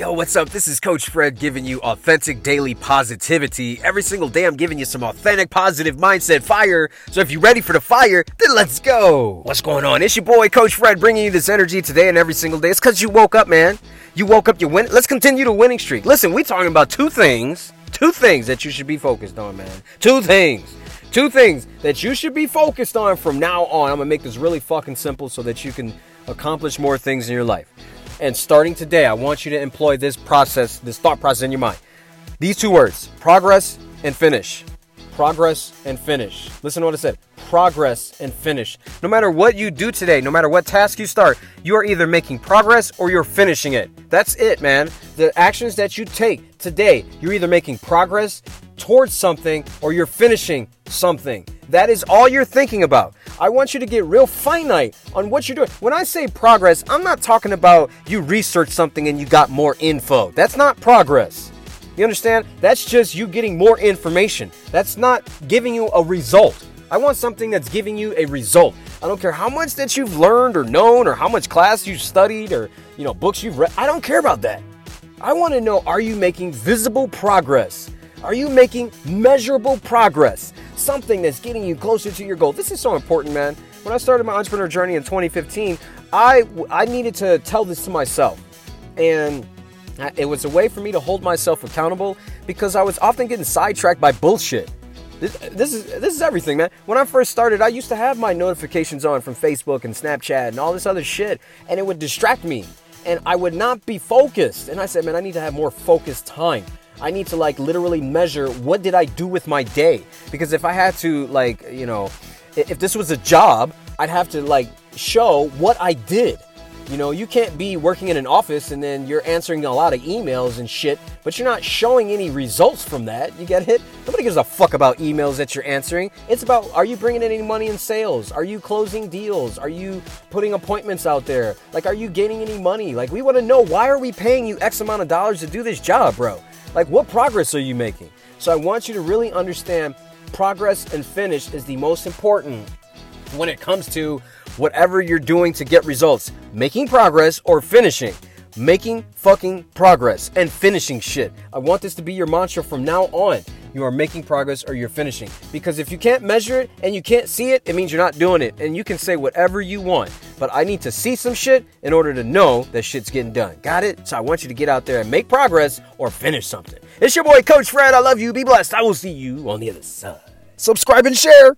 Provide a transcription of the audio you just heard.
Yo, what's up? This is Coach Fred giving you authentic daily positivity. Every single day, I'm giving you some authentic positive mindset fire. So if you're ready for the fire, then let's go. What's going on? It's your boy, Coach Fred, bringing you this energy today and every single day. It's because you woke up, man. You woke up, you win. Let's continue the winning streak. Listen, we're talking about two things, two things that you should be focused on, man. Two things. Two things that you should be focused on from now on. I'm gonna make this really fucking simple so that you can accomplish more things in your life. And starting today, I want you to employ this process, this thought process in your mind. These two words progress and finish. Progress and finish. Listen to what I said progress and finish. No matter what you do today, no matter what task you start, you are either making progress or you're finishing it. That's it, man. The actions that you take today, you're either making progress towards something or you're finishing something. That is all you're thinking about. I want you to get real finite on what you're doing. When I say progress, I'm not talking about you research something and you got more info. That's not progress. You understand? That's just you getting more information. That's not giving you a result. I want something that's giving you a result. I don't care how much that you've learned or known or how much class you've studied or, you know, books you've read. I don't care about that. I want to know are you making visible progress? Are you making measurable progress? Something that's getting you closer to your goal. This is so important, man. When I started my entrepreneur journey in 2015, I, I needed to tell this to myself. And it was a way for me to hold myself accountable because I was often getting sidetracked by bullshit. This, this, is this is everything, man. When I first started, I used to have my notifications on from Facebook and Snapchat and all this other shit, and it would distract me, and I would not be focused. And I said, man, I need to have more focused time. I need to like literally measure what did I do with my day because if I had to like, you know, if this was a job, I'd have to like show what I did. You know, you can't be working in an office and then you're answering a lot of emails and shit, but you're not showing any results from that. You get it? Nobody gives a fuck about emails that you're answering. It's about are you bringing in any money in sales? Are you closing deals? Are you putting appointments out there? Like, are you gaining any money? Like, we want to know why are we paying you X amount of dollars to do this job, bro? Like, what progress are you making? So, I want you to really understand progress and finish is the most important when it comes to whatever you're doing to get results making progress or finishing. Making fucking progress and finishing shit. I want this to be your mantra from now on. You are making progress or you're finishing. Because if you can't measure it and you can't see it, it means you're not doing it. And you can say whatever you want. But I need to see some shit in order to know that shit's getting done. Got it? So I want you to get out there and make progress or finish something. It's your boy, Coach Fred. I love you. Be blessed. I will see you on the other side. Subscribe and share.